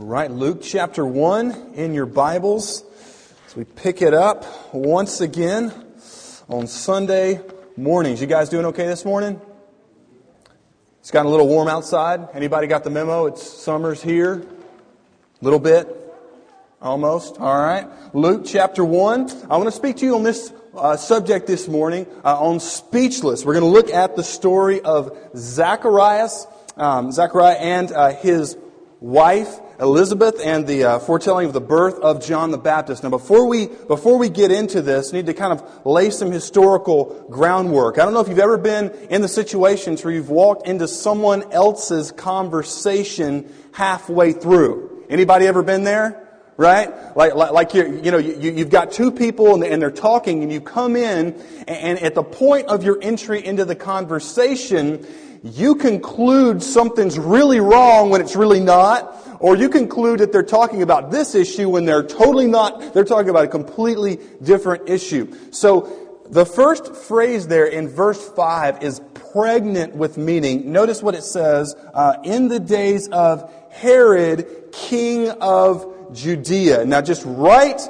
All right, Luke chapter 1 in your Bibles. As we pick it up once again on Sunday mornings. You guys doing okay this morning? It's gotten a little warm outside. Anybody got the memo? It's summer's here. A little bit. Almost. All right. Luke chapter 1. I want to speak to you on this uh, subject this morning uh, on speechless. We're going to look at the story of Zacharias, um, Zachariah and uh, his wife Elizabeth and the uh, foretelling of the birth of John the Baptist. Now, before we before we get into this, need to kind of lay some historical groundwork. I don't know if you've ever been in the situations where you've walked into someone else's conversation halfway through. Anybody ever been there? right? Like, like, like you're, you know, you, you've got two people and they're talking and you come in and at the point of your entry into the conversation, you conclude something's really wrong when it's really not, or you conclude that they're talking about this issue when they're totally not, they're talking about a completely different issue. So, the first phrase there in verse 5 is pregnant with meaning. Notice what it says, uh, in the days of Herod, king of Judea. Now just right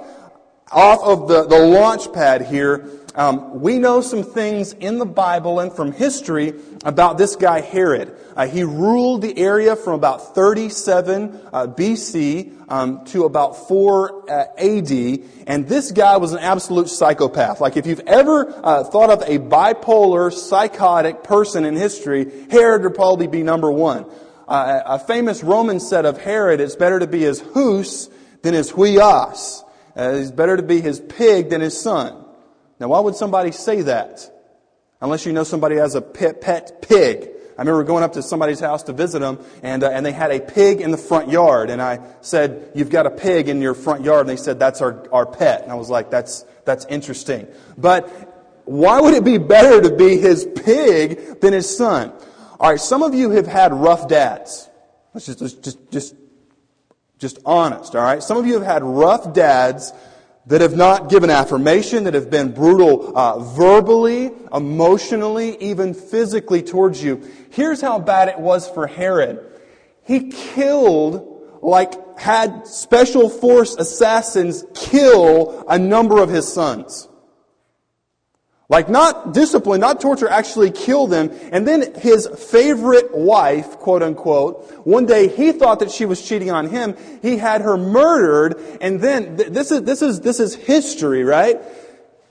off of the, the launch pad here, um, we know some things in the Bible and from history about this guy Herod. Uh, he ruled the area from about 37 uh, BC um, to about 4 uh, AD, and this guy was an absolute psychopath. Like if you've ever uh, thought of a bipolar, psychotic person in history, Herod would probably be number one. Uh, a famous Roman said of Herod, "It's better to be his hus than his huios." Uh, it's better to be his pig than his son. Now, why would somebody say that? Unless you know somebody has a pet, pet pig. I remember going up to somebody's house to visit them, and, uh, and they had a pig in the front yard. And I said, You've got a pig in your front yard. And they said, That's our, our pet. And I was like, That's, that's interesting. But why would it be better to be his pig than his son? All right, some of you have had rough dads. Let's just, let's just, just, just honest, all right? Some of you have had rough dads that have not given affirmation, that have been brutal uh, verbally, emotionally, even physically towards you. Here's how bad it was for Herod. He killed, like, had special force assassins kill a number of his sons. Like not discipline, not torture, actually kill them. And then his favorite wife, quote unquote, one day he thought that she was cheating on him. He had her murdered. And then, this is, this is, this is history, right?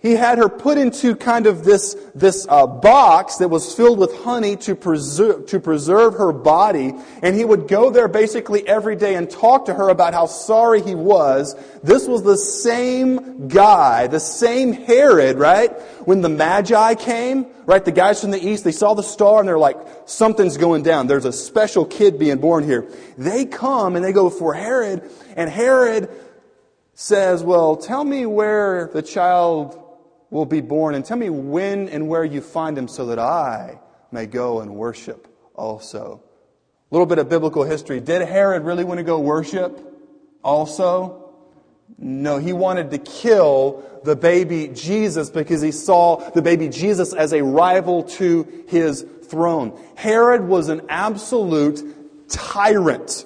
He had her put into kind of this, this uh, box that was filled with honey to preserve, to preserve her body. And he would go there basically every day and talk to her about how sorry he was. This was the same guy, the same Herod, right? When the Magi came, right? The guys from the east, they saw the star and they're like, something's going down. There's a special kid being born here. They come and they go before Herod and Herod says, well, tell me where the child will be born. And tell me when and where you find him so that I may go and worship also. A little bit of biblical history. Did Herod really want to go worship also? No, he wanted to kill the baby Jesus because he saw the baby Jesus as a rival to his throne. Herod was an absolute tyrant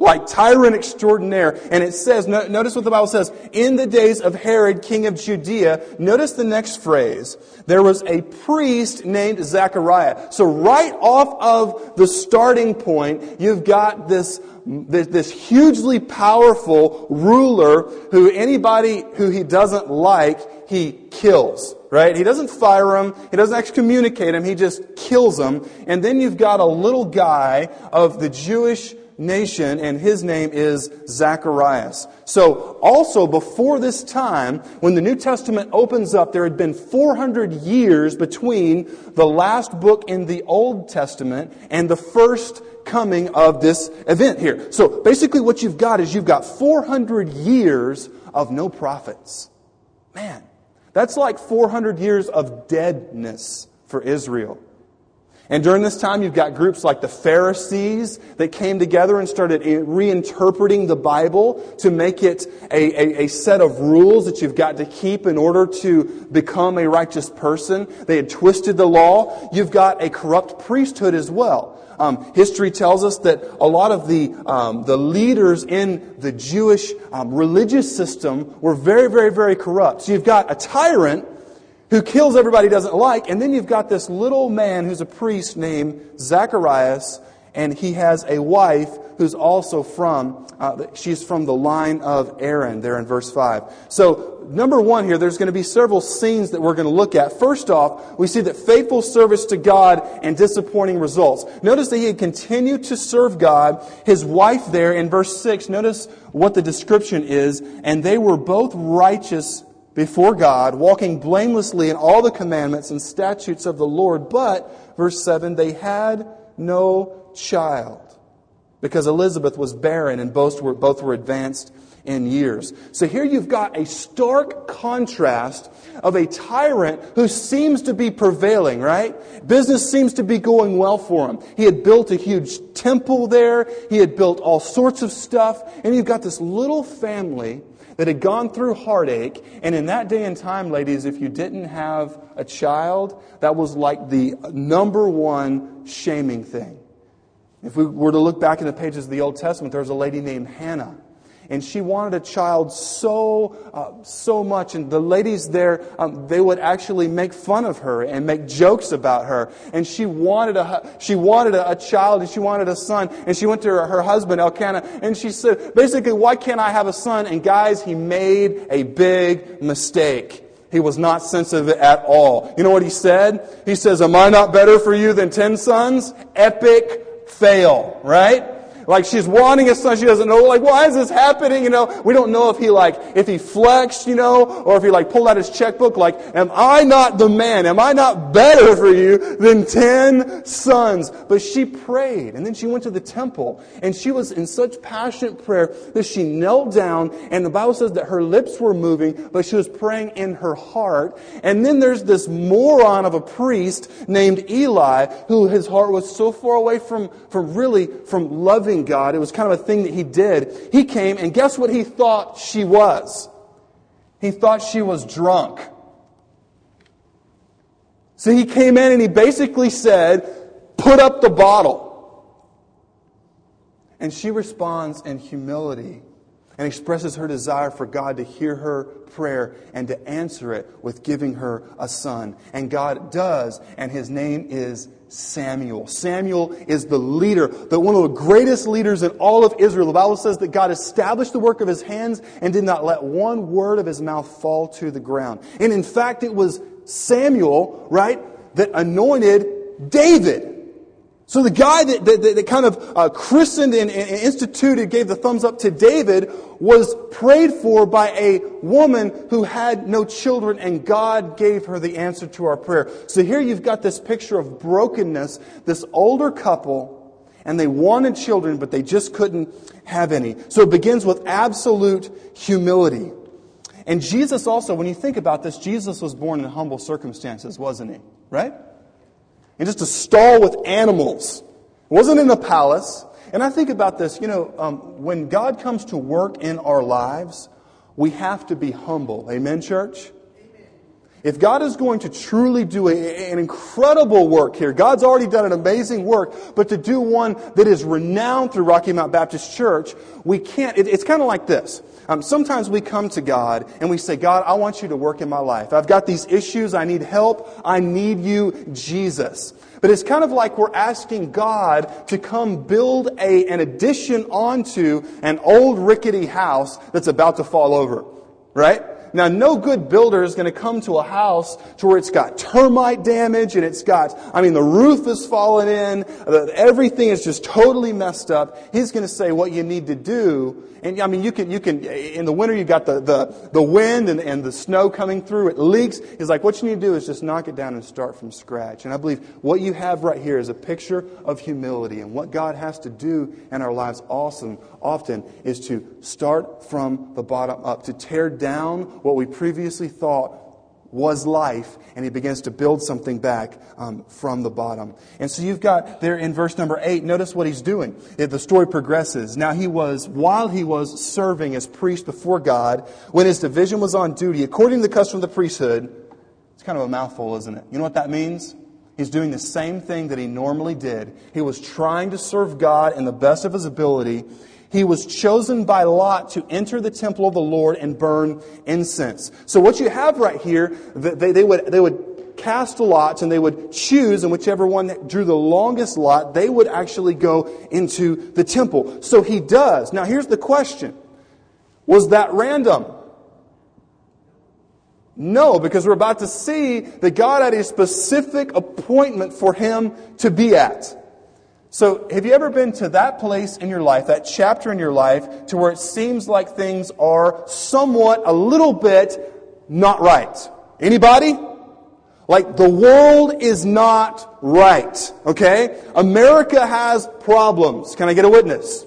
like tyrant extraordinaire. And it says, notice what the Bible says, in the days of Herod, king of Judea, notice the next phrase, there was a priest named Zachariah. So right off of the starting point, you've got this, this, this hugely powerful ruler who anybody who he doesn't like, he kills right? He doesn't fire him. He doesn't excommunicate him. He just kills him. And then you've got a little guy of the Jewish nation, and his name is Zacharias. So, also before this time, when the New Testament opens up, there had been 400 years between the last book in the Old Testament and the first coming of this event here. So, basically, what you've got is you've got 400 years of no prophets. Man, that's like 400 years of deadness for Israel. And during this time, you've got groups like the Pharisees that came together and started reinterpreting the Bible to make it a, a, a, set of rules that you've got to keep in order to become a righteous person. They had twisted the law. You've got a corrupt priesthood as well. Um, history tells us that a lot of the, um, the leaders in the Jewish um, religious system were very, very, very corrupt. So you've got a tyrant who kills everybody he doesn't like, and then you've got this little man who's a priest named Zacharias, and he has a wife who's also from, uh, she's from the line of Aaron, there in verse 5. So, number one here, there's going to be several scenes that we're going to look at. First off, we see that faithful service to God and disappointing results. Notice that he had continued to serve God. His wife there in verse 6, notice what the description is, and they were both righteous before God, walking blamelessly in all the commandments and statutes of the Lord. But, verse 7, they had no child because Elizabeth was barren and both were, both were advanced in years. So here you've got a stark contrast of a tyrant who seems to be prevailing, right? Business seems to be going well for him. He had built a huge temple there. He had built all sorts of stuff. And you've got this little family that had gone through heartache. And in that day and time, ladies, if you didn't have a child, that was like the number one shaming thing. If we were to look back in the pages of the Old Testament, there was a lady named Hannah and she wanted a child so uh, so much and the ladies there um, they would actually make fun of her and make jokes about her and she wanted a she wanted a, a child and she wanted a son and she went to her, her husband Elkanah and she said basically why can't I have a son and guys he made a big mistake he was not sensitive at all. You know what he said? He says, Am I not better for you than ten sons? Epic fail, right? Like she's wanting a son, she doesn't know, like, why is this happening? You know, we don't know if he like, if he flexed, you know, or if he like pulled out his checkbook, like, am I not the man? Am I not better for you than ten sons? But she prayed, and then she went to the temple, and she was in such passionate prayer that she knelt down, and the Bible says that her lips were moving, but she was praying in her heart. And then there's this moron of a priest named Eli, who his heart was so far away from, from really, from loving God. It was kind of a thing that he did. He came, and guess what he thought she was? He thought she was drunk. So he came in and he basically said, Put up the bottle. And she responds in humility and expresses her desire for God to hear her prayer and to answer it with giving her a son. And God does, and his name is Samuel. Samuel is the leader, the, one of the greatest leaders in all of Israel. The Bible says that God established the work of his hands and did not let one word of his mouth fall to the ground. And in fact, it was Samuel, right, that anointed David. So the guy that, that, that kind of uh, christened and, and, instituted, gave the thumbs up to David, was prayed for by a woman who had no children, and God gave her the answer to our prayer. So here you've got this picture of brokenness, this older couple, and they wanted children, but they just couldn't have any. So it begins with absolute humility. And Jesus also, when you think about this, Jesus was born in humble circumstances, wasn't he? Right? In just a stall with animals. It wasn't in a palace. And I think about this, you know, um, when God comes to work in our lives, we have to be humble. Amen, church? If God is going to truly do a, an incredible work here, God's already done an amazing work, but to do one that is renowned through Rocky Mount Baptist Church, we can't. It, it's kind of like this. Um, sometimes we come to God and we say, God, I want you to work in my life. I've got these issues. I need help. I need you, Jesus. But it's kind of like we're asking God to come build a, an addition onto an old rickety house that's about to fall over. Right? Now, no good builder is going to come to a house to where it's got termite damage and it's got, I mean, the roof is fallen in, everything is just totally messed up. He's going to say what you need to do. And I mean, you can, you can, in the winter, you've got the, the, the wind and, and the snow coming through, it leaks. He's like, what you need to do is just knock it down and start from scratch. And I believe what you have right here is a picture of humility and what God has to do in our lives awesome, often is to start from the bottom up, to tear down what we previously thought was life, and he begins to build something back um, from the bottom. And so you've got there in verse number eight, notice what he's doing. If the story progresses. Now he was, while he was serving as priest before God, when his division was on duty, according to the custom of the priesthood, it's kind of a mouthful, isn't it? You know what that means? He's doing the same thing that he normally did. He was trying to serve God in the best of his ability. He was chosen by Lot to enter the temple of the Lord and burn incense. So what you have right here, they, they, would, they would cast lots and they would choose, and whichever one drew the longest lot, they would actually go into the temple. So he does. Now here's the question. Was that random? No, because we're about to see that God had a specific appointment for him to be at. So, have you ever been to that place in your life, that chapter in your life, to where it seems like things are somewhat, a little bit not right? Anybody? Like the world is not right. Okay? America has problems. Can I get a witness?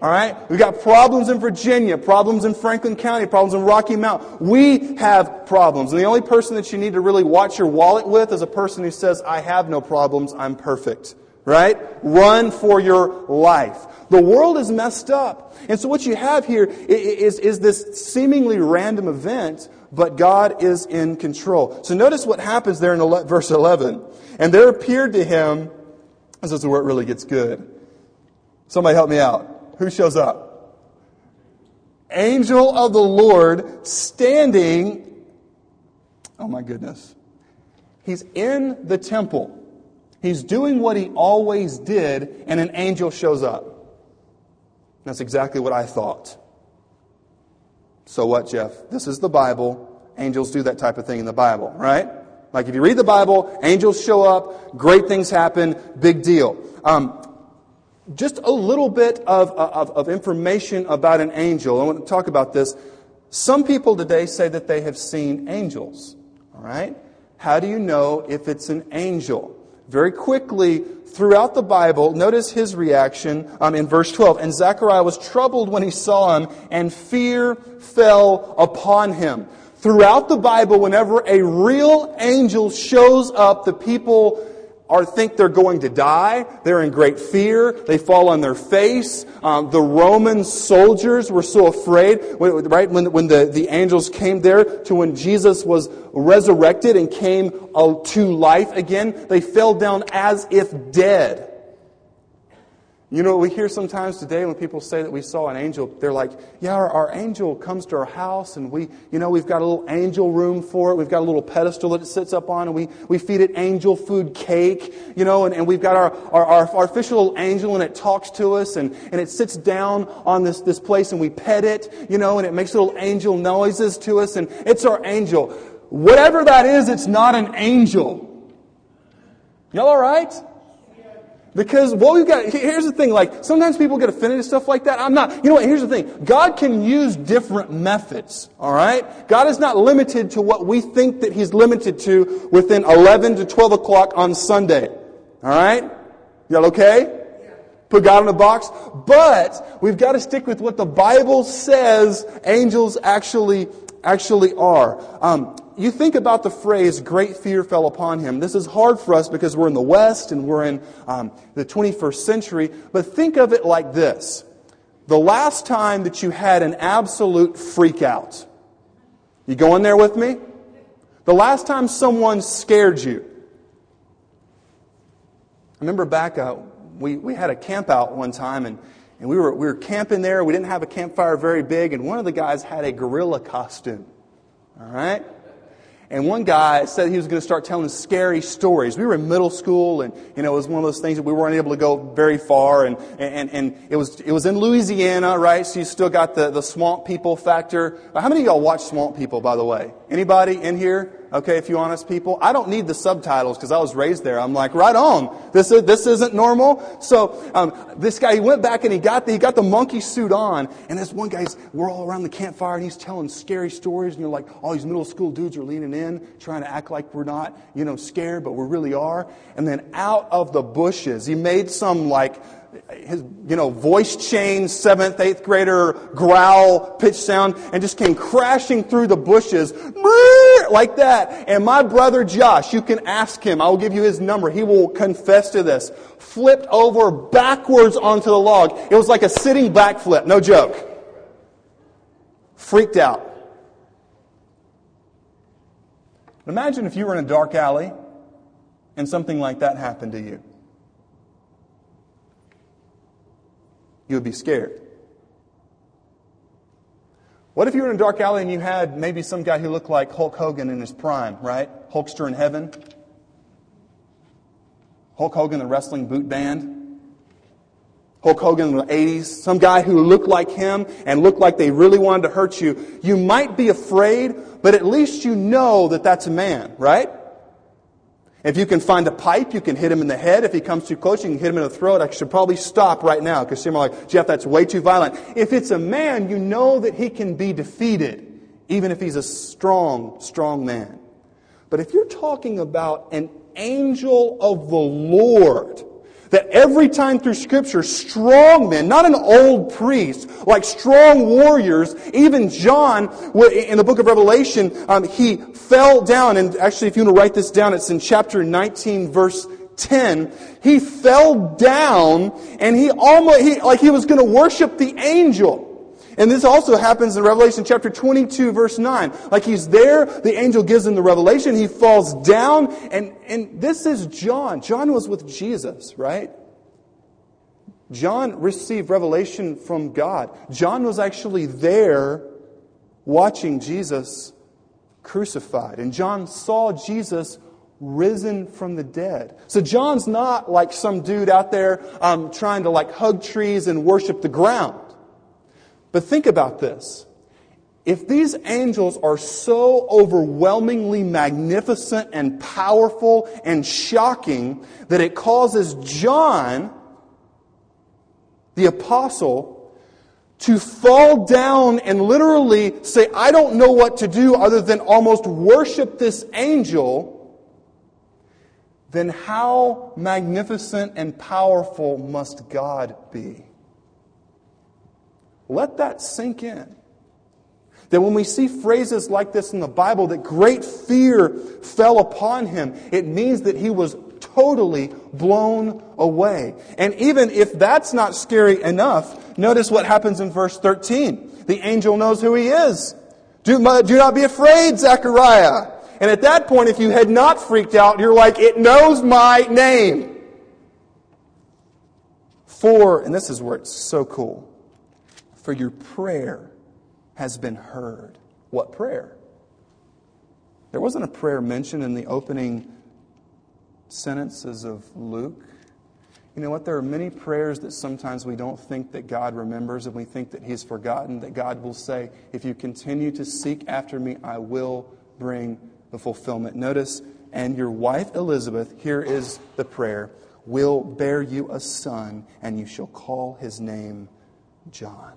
All right? We've got problems in Virginia, problems in Franklin County, problems in Rocky Mount. We have problems. And the only person that you need to really watch your wallet with is a person who says, I have no problems, I'm perfect. Right? Run for your life. The world is messed up. And so what you have here is, is this seemingly random event, but God is in control. So notice what happens there in verse 11. And there appeared to him, this is where it really gets good. Somebody help me out. Who shows up? Angel of the Lord standing. Oh my goodness. He's in the temple. He's doing what he always did, and an angel shows up. That's exactly what I thought. So what, Jeff? This is the Bible. Angels do that type of thing in the Bible, right? Like if you read the Bible, angels show up, great things happen, big deal. Um, just a little bit of, of, of information about an angel. I want to talk about this. Some people today say that they have seen angels. All right? How do you know if it's an angel? Very quickly, throughout the Bible, notice his reaction um, in verse 12. And Zechariah was troubled when he saw him, and fear fell upon him. Throughout the Bible, whenever a real angel shows up, the people or think they're going to die. They're in great fear. They fall on their face. Um, the Roman soldiers were so afraid, right? When, when the, the angels came there to when Jesus was resurrected and came uh, to life again, they fell down as if dead. You know we hear sometimes today when people say that we saw an angel? They're like, yeah, our, our, angel comes to our house and we, you know, we've got a little angel room for it. We've got a little pedestal that it sits up on and we, we feed it angel food cake, you know, and, and we've got our, our, our artificial angel and it talks to us and, and it sits down on this, this place and we pet it, you know, and it makes little angel noises to us and it's our angel. Whatever that is, it's not an angel. Y'all alright? Because what we've got, here's the thing, like, sometimes people get offended at stuff like that. I'm not. You know what, here's the thing. God can use different methods, alright? God is not limited to what we think that He's limited to within 11 to 12 o'clock on Sunday. Alright? Y'all okay? Put God in a box. But, we've got to stick with what the Bible says angels actually, actually are. Um, you think about the phrase, great fear fell upon him. This is hard for us because we're in the West and we're in um, the 21st century. But think of it like this the last time that you had an absolute freak out. You going there with me? The last time someone scared you. I remember back, uh, we, we had a camp out one time and, and we, were, we were camping there. We didn't have a campfire very big, and one of the guys had a gorilla costume. All right? And one guy said he was going to start telling scary stories. We were in middle school, and you know it was one of those things that we weren't able to go very far. And and and it was it was in Louisiana, right? So you still got the the swamp people factor. How many of y'all watch Swamp People, by the way? Anybody in here? Okay, if you honest people, I don't need the subtitles because I was raised there. I'm like, right on. This is, this isn't normal. So um, this guy, he went back and he got the, he got the monkey suit on, and this one guy's we're all around the campfire and he's telling scary stories, and you're like, all these middle school dudes are leaning in, trying to act like we're not, you know, scared, but we really are. And then out of the bushes, he made some like his, you know, voice change, seventh, eighth grader growl, pitch sound, and just came crashing through the bushes, like that. And my brother Josh, you can ask him, I will give you his number, he will confess to this, flipped over backwards onto the log. It was like a sitting backflip, no joke. Freaked out. Imagine if you were in a dark alley and something like that happened to you? You would be scared. What if you were in a dark alley and you had maybe some guy who looked like Hulk Hogan in his prime, right? Hulkster in heaven? Hulk Hogan, the wrestling boot band? Hulk Hogan in the 80s, some guy who looked like him and looked like they really wanted to hurt you, you might be afraid, but at least you know that that's a man, right? If you can find a pipe, you can hit him in the head. If he comes too close, you can hit him in the throat. I should probably stop right now because some are like, Jeff, that's way too violent. If it's a man, you know that he can be defeated, even if he's a strong, strong man. But if you're talking about an angel of the Lord, that every time through Scripture, strong men, not an old priest, like strong warriors, even John, in the book of Revelation, um, he fell down, and actually, if you want to write this down, it's in chapter 19, verse 10. He fell down, and he almost, he, like he was going to worship the angel. And this also happens in Revelation chapter 22 verse 9. Like he's there, the angel gives him the revelation, he falls down, and, and this is John. John was with Jesus, right? John received revelation from God. John was actually there watching Jesus crucified. And John saw Jesus risen from the dead. So John's not like some dude out there um, trying to like hug trees and worship the ground. But think about this. If these angels are so overwhelmingly magnificent and powerful and shocking that it causes John, the apostle, to fall down and literally say, I don't know what to do other than almost worship this angel, then how magnificent and powerful must God be? Let that sink in. That when we see phrases like this in the Bible, that great fear fell upon him, it means that he was totally blown away. And even if that's not scary enough, notice what happens in verse 13. The angel knows who he is. Do, do not be afraid, Zechariah. And at that point, if you had not freaked out, you're like, it knows my name. For, and this is where it's so cool for your prayer has been heard. What prayer? There wasn't a prayer mentioned in the opening sentences of Luke. You know what? There are many prayers that sometimes we don't think that God remembers and we think that He's forgotten, that God will say, If you continue to seek after me, I will bring the fulfillment. Notice, and your wife Elizabeth, here is the prayer, will bear you a son, and you shall call his name John.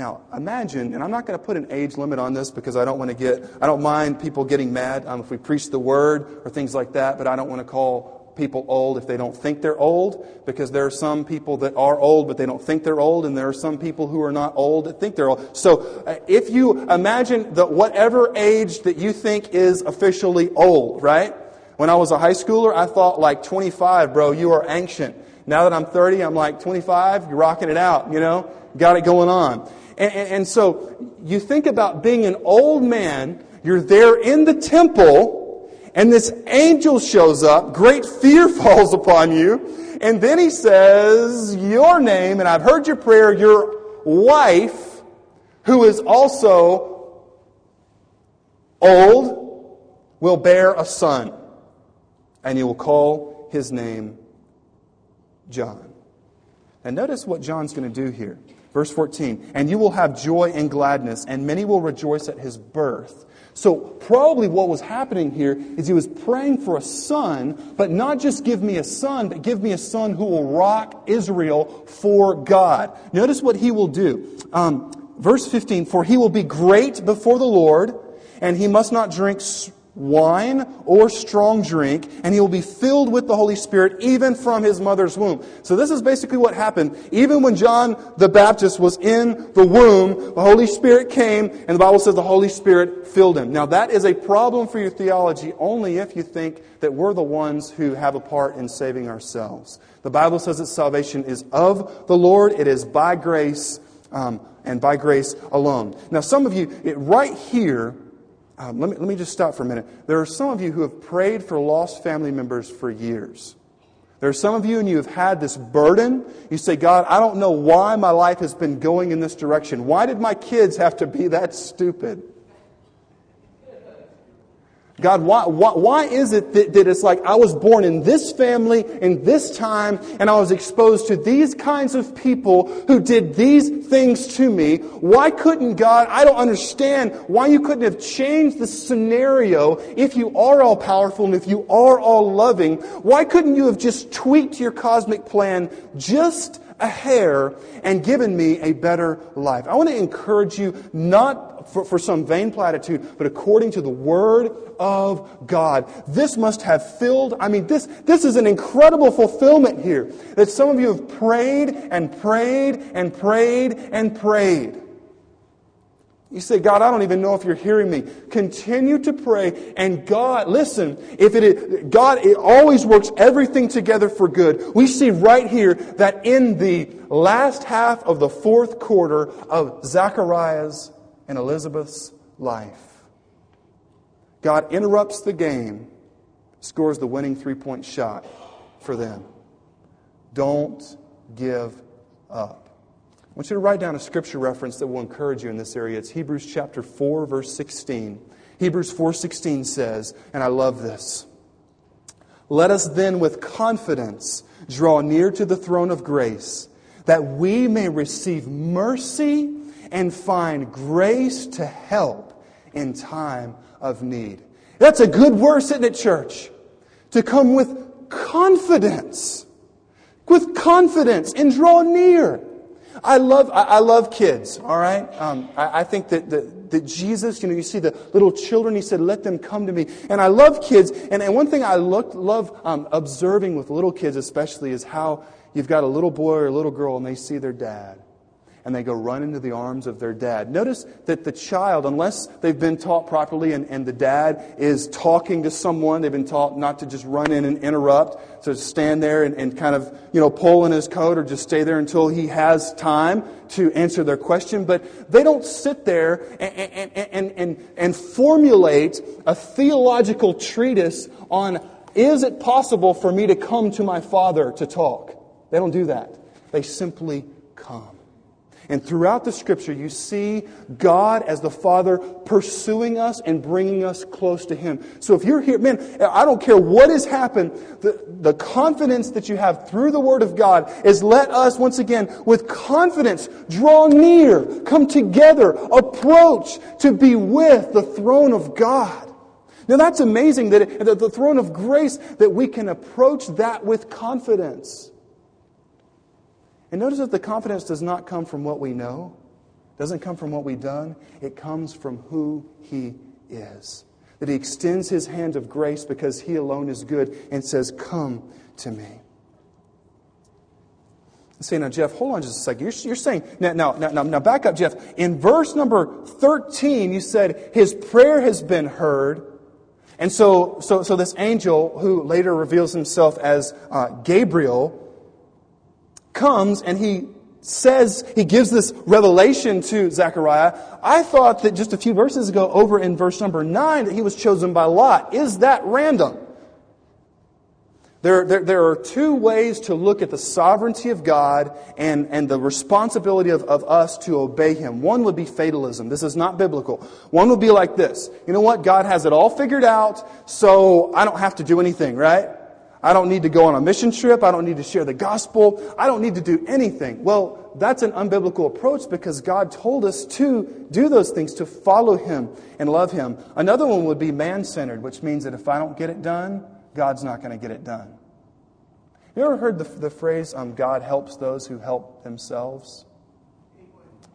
Now, imagine, and I'm not going to put an age limit on this because I don't want to get, I don't mind people getting mad um, if we preach the word or things like that, but I don't want to call people old if they don't think they're old because there are some people that are old but they don't think they're old and there are some people who are not old that think they're old. So uh, if you imagine that whatever age that you think is officially old, right? When I was a high schooler, I thought like 25, bro, you are ancient. Now that I'm 30, I'm like 25, you're rocking it out, you know? Got it going on. And, and, and so you think about being an old man, you're there in the temple, and this angel shows up, great fear falls upon you, and then he says, Your name, and I've heard your prayer, your wife, who is also old, will bear a son, and you will call his name John. And notice what John's going to do here. Verse 14, and you will have joy and gladness, and many will rejoice at his birth. So, probably what was happening here is he was praying for a son, but not just give me a son, but give me a son who will rock Israel for God. Notice what he will do. Um, verse 15, for he will be great before the Lord, and he must not drink wine or strong drink, and he will be filled with the Holy Spirit even from his mother's womb. So this is basically what happened. Even when John the Baptist was in the womb, the Holy Spirit came, and the Bible says the Holy Spirit filled him. Now that is a problem for your theology only if you think that we're the ones who have a part in saving ourselves. The Bible says that salvation is of the Lord, it is by grace, um, and by grace alone. Now some of you, it, right here, Um, let, me, let me just stop for a minute. There are some of you who have prayed for lost family members for years. There are some of you and you have had this burden. You say, God, I don't know why my life has been going in this direction. Why did my kids have to be that stupid? God, why, why, why is it that, that it's like I was born in this family, in this time, and I was exposed to these kinds of people who did these things to me? Why couldn't God, I don't understand why you couldn't have changed the scenario if you are all powerful and if you are all loving. Why couldn't you have just tweaked your cosmic plan just a hair and given me a better life? I want to encourage you not for, for some vain platitude, but according to the Word of God. This must have filled, I mean, this, this is an incredible fulfillment here. That some of you have prayed and prayed and prayed and prayed. You say, God, I don't even know if you're hearing me. Continue to pray, and God, listen, if it is, God, it always works everything together for good. We see right here that in the last half of the fourth quarter of Zachariah's and Elizabeth's life. God interrupts the game, scores the winning three point shot for them. Don't give up. I want you to write down a scripture reference that will encourage you in this area. It's Hebrews chapter 4 verse 16. Hebrews 4:16 says, and I love this. Let us then with confidence draw near to the throne of grace that we may receive mercy and find grace to help in time of need. That's a good word, isn't it, church? To come with confidence. With confidence and draw near. I love, I, love kids, all right? Um, I, I, think that, that, that, Jesus, you know, you see the little children, he said, let them come to me. And I love kids. And, and one thing I look, love um, observing with little kids especially is how you've got a little boy or a little girl and they see their dad and they go run into the arms of their dad. Notice that the child, unless they've been taught properly and, and the dad is talking to someone, they've been taught not to just run in and interrupt, so stand there and, and kind of, you know, pull in his coat or just stay there until he has time to answer their question. But they don't sit there and, and, and, and, formulate a theological treatise on is it possible for me to come to my father to talk? They don't do that. They simply. And throughout the scripture, you see God as the Father pursuing us and bringing us close to Him. So if you're here, man, I don't care what has happened, the, the confidence that you have through the Word of God is let us, once again, with confidence, draw near, come together, approach to be with the throne of God. Now that's amazing that, it, that the throne of grace, that we can approach that with confidence. And notice that the confidence does not come from what we know, doesn't come from what we've done, it comes from who He is. That He extends His hand of grace because He alone is good and says, Come to me. say, now, Jeff, hold on just a second. You're, you're saying, now, now, now, now, back up, Jeff. In verse number 13, you said, His prayer has been heard. And so, so, so this angel, who later reveals himself as uh, Gabriel, comes and he says, he gives this revelation to Zechariah. I thought that just a few verses ago, over in verse number 9, that he was chosen by Lot. Is that random? There, there, there, are two ways to look at the sovereignty of God and, and the responsibility of, of us to obey Him. One would be fatalism. This is not biblical. One would be like this. You know what? God has it all figured out, so I don't have to do anything, right? I don't need to go on a mission trip. I don't need to share the gospel. I don't need to do anything. Well, that's an unbiblical approach because God told us to do those things, to follow Him and love Him. Another one would be man centered, which means that if I don't get it done, God's not going to get it done. You ever heard the, the phrase, um, God helps those who help themselves?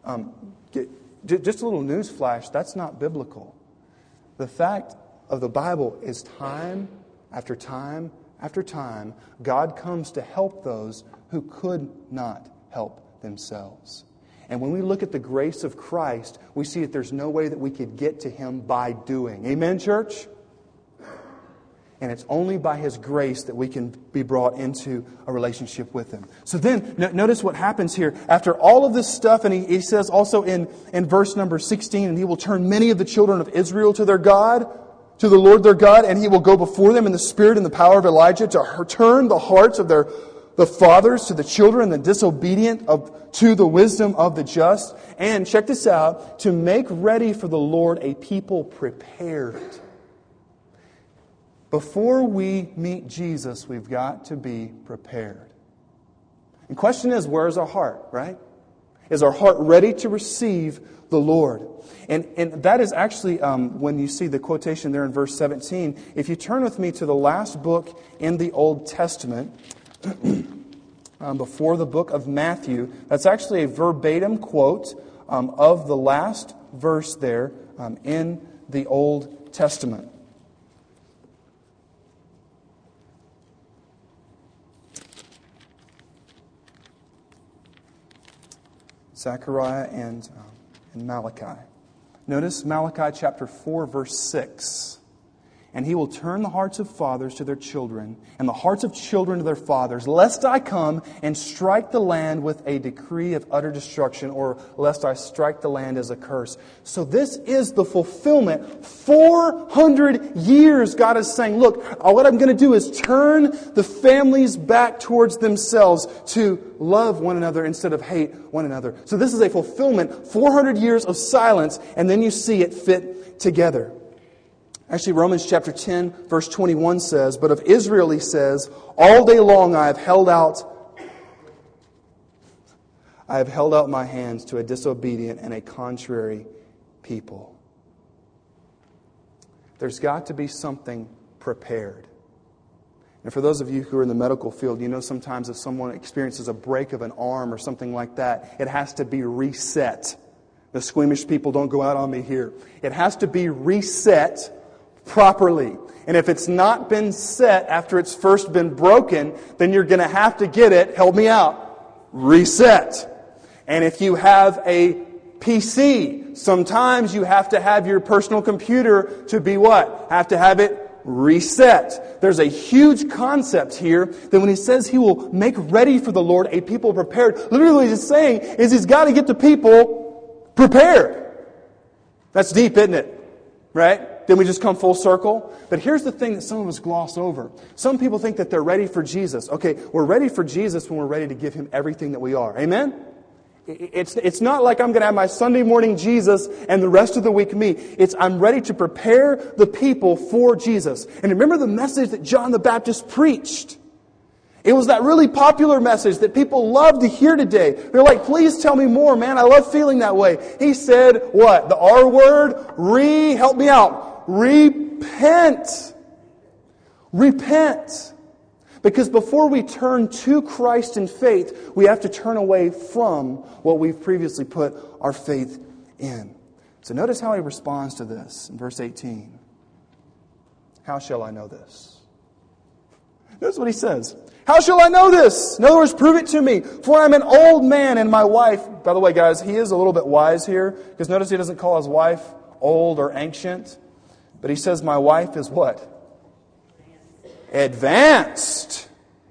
Um, get, just a little news flash that's not biblical. The fact of the Bible is time after time after time, God comes to help those who could not help themselves. And when we look at the grace of Christ, we see that there's no way that we could get to Him by doing. Amen, church? And it's only by His grace that we can be brought into a relationship with Him. So then, no, notice what happens here. After all of this stuff, and he, he says also in, in verse number 16, and He will turn many of the children of Israel to their God, to the Lord their God, and He will go before them in the spirit and the power of Elijah to turn the hearts of their the fathers to the children, the disobedient of, to the wisdom of the just. And check this out, to make ready for the Lord a people prepared. Before we meet Jesus, we've got to be prepared. The question is, where's our heart, right? Is our heart ready to receive the Lord? And, and that is actually um, when you see the quotation there in verse 17. If you turn with me to the last book in the Old Testament, um, before the book of Matthew. That's actually a verbatim quote um, of the last verse there um, in the Old Testament. Zechariah and, Malachi. Notice Malachi chapter 4, verse 6 and he will turn the hearts of fathers to their children, and the hearts of children to their fathers, lest I come and strike the land with a decree of utter destruction, or lest I strike the land as a curse. So this is the fulfillment. 400 years God is saying, look, uh, what I'm going to do is turn the families back towards themselves to love one another instead of hate one another. So this is a fulfillment. 400 years of silence, and then you see it fit together. Actually, Romans chapter 10, verse 21 says, But of Israel he says, All day long I have held out I have held out my hands to a disobedient and a contrary people. There's got to be something prepared. And for those of you who are in the medical field, you know sometimes if someone experiences a break of an arm or something like that, it has to be reset. The squeamish people don't go out on me here. It has to be reset properly. And if it's not been set after it's first been broken, then you're going to have to get it, help me out, reset. And if you have a PC, sometimes you have to have your personal computer to be what? Have to have it reset. There's a huge concept here that when he says he will make ready for the Lord a people prepared, literally he's saying is he's got to get the people prepared. That's deep, isn't it? Right? Then we just come full circle. But here's the thing that some of us gloss over. Some people think that they're ready for Jesus. Okay, we're ready for Jesus when we're ready to give him everything that we are. Amen? It's, it's not like I'm going to have my Sunday morning Jesus and the rest of the week me. It's I'm ready to prepare the people for Jesus. And remember the message that John the Baptist preached. It was that really popular message that people love to hear today. They're like, please tell me more, man. I love feeling that way. He said, what? The R word? Re, help me out. Repent. Repent. Because before we turn to Christ in faith, we have to turn away from what we've previously put our faith in. So notice how he responds to this in verse 18. How shall I know this? Notice what he says. How shall I know this? In other words, prove it to me. For I'm an old man and my wife. By the way, guys, he is a little bit wise here because notice he doesn't call his wife old or ancient. But he says, My wife is what? Advanced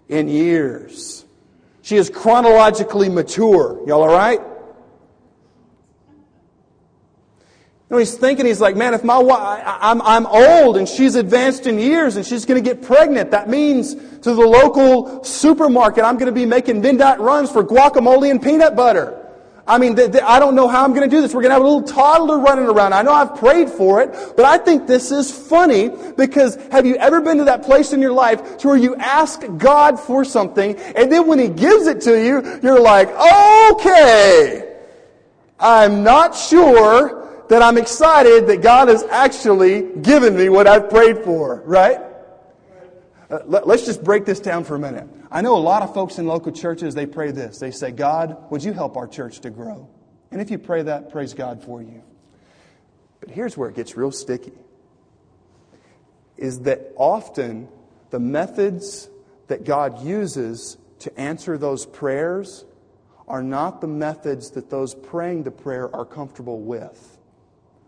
in years. She is chronologically mature. Y'all all right? You know, he's thinking, he's like, man, if my wife, I'm, I'm old and she's advanced in years and she's going to get pregnant, that means to the local supermarket, I'm going to be making midnight runs for guacamole and peanut butter. I mean, I don't know how I'm going to do this. We're going to have a little toddler running around. I know I've prayed for it, but I think this is funny because have you ever been to that place in your life to where you ask God for something and then when He gives it to you, you're like, okay, I'm not sure that I'm excited that God has actually given me what I've prayed for, right? Uh, let, let's just break this down for a minute. I know a lot of folks in local churches, they pray this. They say, God, would you help our church to grow? And if you pray that, praise God for you. But here's where it gets real sticky is that often the methods that God uses to answer those prayers are not the methods that those praying the prayer are comfortable with.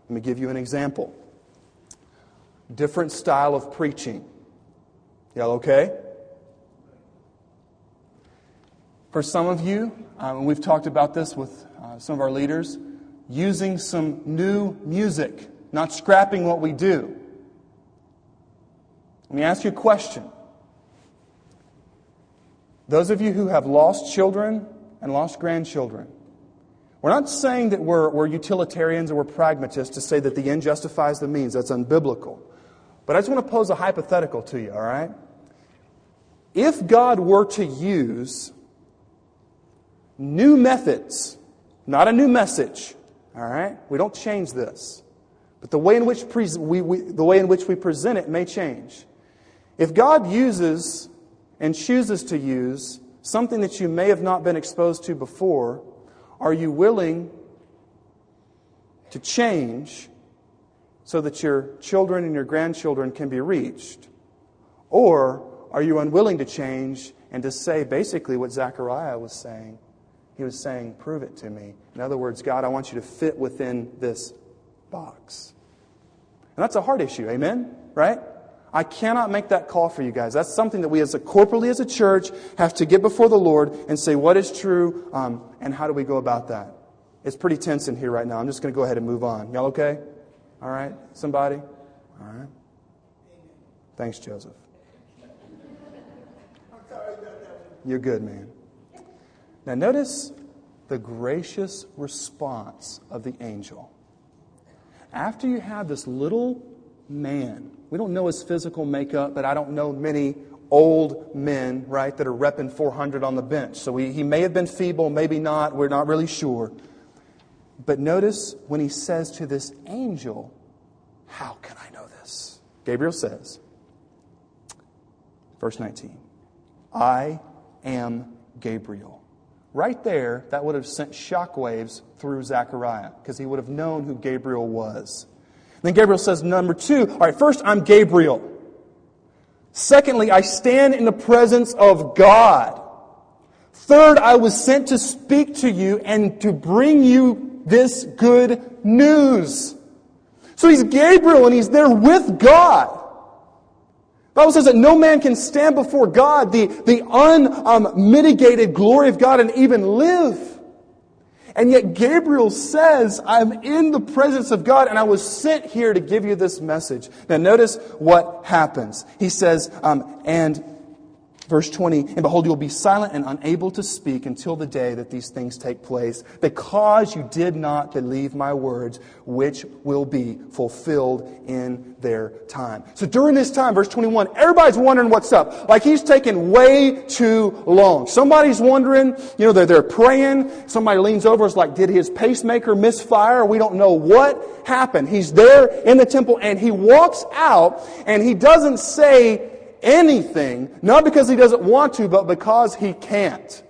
Let me give you an example. Different style of preaching Y'all okay? For some of you, um, we've talked about this with uh, some of our leaders, using some new music, not scrapping what we do. Let me ask you a question. Those of you who have lost children and lost grandchildren, we're not saying that we're, we're utilitarians or we're pragmatists to say that the end justifies the means. That's unbiblical. But I just want to pose a hypothetical to you, all right? If God were to use new methods, not a new message, all right? We don't change this. But the way in which, pre- we, we, the way in which we present it may change. If God uses and chooses to use something that you may have not been exposed to before, are you willing to change so that your children and your grandchildren can be reached? Or are you unwilling to change and to say basically what Zechariah was saying? He was saying, Prove it to me. In other words, God, I want you to fit within this box. And that's a hard issue, amen? Right? I cannot make that call for you guys. That's something that we, as a corporately as a church, have to get before the Lord and say what is true um, and how do we go about that. It's pretty tense in here right now. I'm just going to go ahead and move on. Y'all okay? All right? Somebody? All right. Thanks, Joseph. You're good, man. Now, notice the gracious response of the angel. After you have this little man we don't know his physical makeup, but I don't know many old men, right, that are repping 400 on the bench. So he, he may have been feeble, maybe not. We're not really sure. But notice when he says to this angel, How can I know this? Gabriel says, verse 19, I am Gabriel. Right there, that would have sent shockwaves through Zechariah because he would have known who Gabriel was. Then Gabriel says, number two, all right, first, I'm Gabriel. Secondly, I stand in the presence of God. Third, I was sent to speak to you and to bring you this good news. So he's Gabriel and he's there with God. Bible says that no man can stand before God, the, the unmitigated glory of God, and even live. And yet Gabriel says, I'm in the presence of God and I was sent here to give you this message. Now notice what happens. He says, um, and Verse 20, and behold, you will be silent and unable to speak until the day that these things take place, because you did not believe my words, which will be fulfilled in their time. So during this time, verse 21, everybody's wondering what's up. Like he's taking way too long. Somebody's wondering, you know, they're, they're praying. Somebody leans over, is like, did his pacemaker misfire? We don't know what happened. He's there in the temple and he walks out and he doesn't say anything, not because he doesn't want to, but because he can't.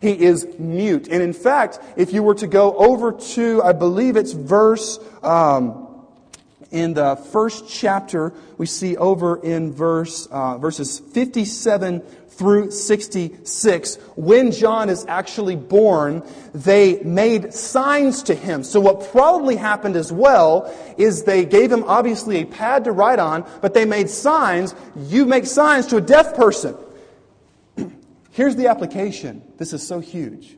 He is mute. And in fact, if you were to go over to, I believe it's verse, um, in the first chapter, we see over in verse, uh, verses 57 through 66, when John is actually born, they made signs to him. So what probably happened as well is they gave him obviously a pad to write on, but they made signs. You make signs to a deaf person. Here's the application. This is so huge.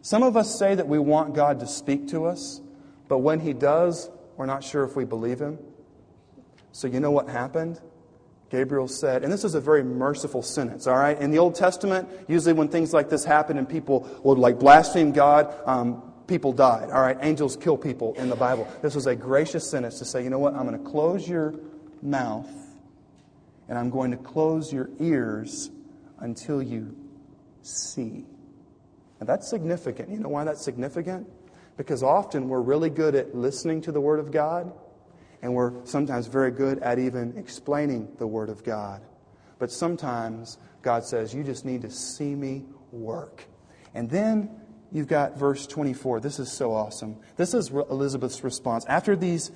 Some of us say that we want God to speak to us, but when he does, we're not sure if we believe him. So you know what happened? Gabriel said, and this is a very merciful sentence, all right? In the Old Testament, usually when things like this happen and people would like blaspheme God, um, people died, all right? Angels kill people in the Bible. This was a gracious sentence to say, you know what? I'm going to close your mouth and I'm going to close your ears until you see. Now that's significant. You know why that's significant? Because often we're really good at listening to the Word of God and we're sometimes very good at even explaining the Word of God. But sometimes God says, You just need to see me work. And then you've got verse 24. This is so awesome. This is Elizabeth's response. After these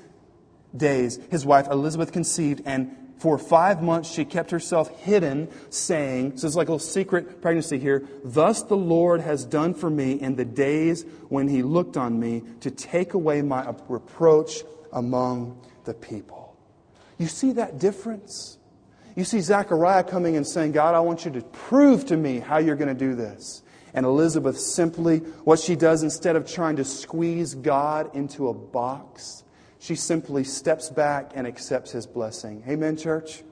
days, his wife Elizabeth conceived, and for five months she kept herself hidden, saying, So it's like a little secret pregnancy here. Thus the Lord has done for me in the days when he looked on me to take away my reproach among the people. You see that difference? You see Zechariah coming and saying, God, I want you to prove to me how you're going to do this. And Elizabeth simply, what she does instead of trying to squeeze God into a box, she simply steps back and accepts his blessing. Amen, church?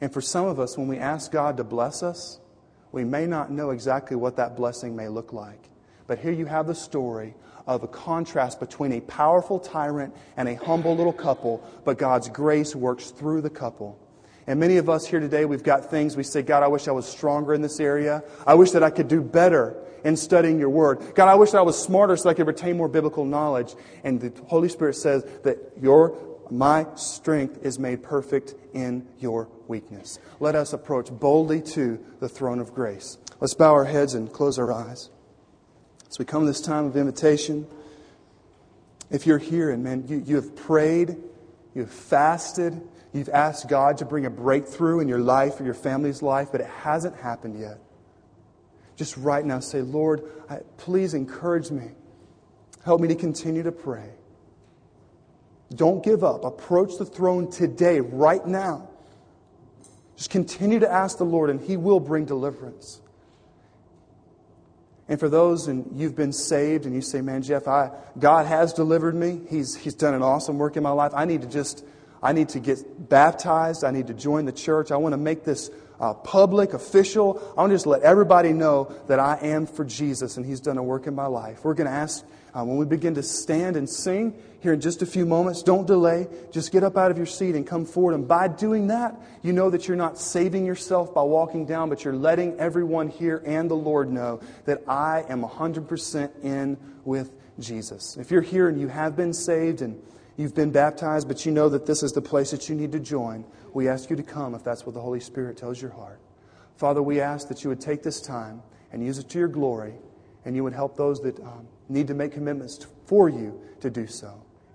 And for some of us, when we ask God to bless us, we may not know exactly what that blessing may look like. But here you have the story of a contrast between a powerful tyrant and a humble little couple, but God's grace works through the couple. And many of us here today, we've got things we say, God, I wish I was stronger in this area. I wish that I could do better in studying your word. God, I wish that I was smarter so I could retain more biblical knowledge. And the Holy Spirit says that your, my strength is made perfect in your weakness. Let us approach boldly to the throne of grace. Let's bow our heads and close our eyes. As we come to this time of invitation, if you're here and man, you, you have prayed, you have fasted, you've asked God to bring a breakthrough in your life or your family's life, but it hasn't happened yet. Just right now say, Lord, I, please encourage me. Help me to continue to pray. Don't give up. Approach the throne today, right now. Just continue to ask the Lord, and He will bring deliverance. And for those and you've been saved and you say, man, Jeff, I, God has delivered me. He's, he's done an awesome work in my life. I need to just, I need to get baptized. I need to join the church. I want to make this uh, public, official. I want to just let everybody know that I am for Jesus and He's done a work in my life. We're going to ask uh, when we begin to stand and sing here in just a few moments, don't delay. Just get up out of your seat and come forward. And by doing that, you know that you're not saving yourself by walking down, but you're letting everyone here and the Lord know that I am 100% in with Jesus. If you're here and you have been saved and you've been baptized, but you know that this is the place that you need to join, we ask you to come if that's what the Holy Spirit tells your heart. Father, we ask that you would take this time and use it to your glory, and you would help those that um, need to make commitments for you to do so.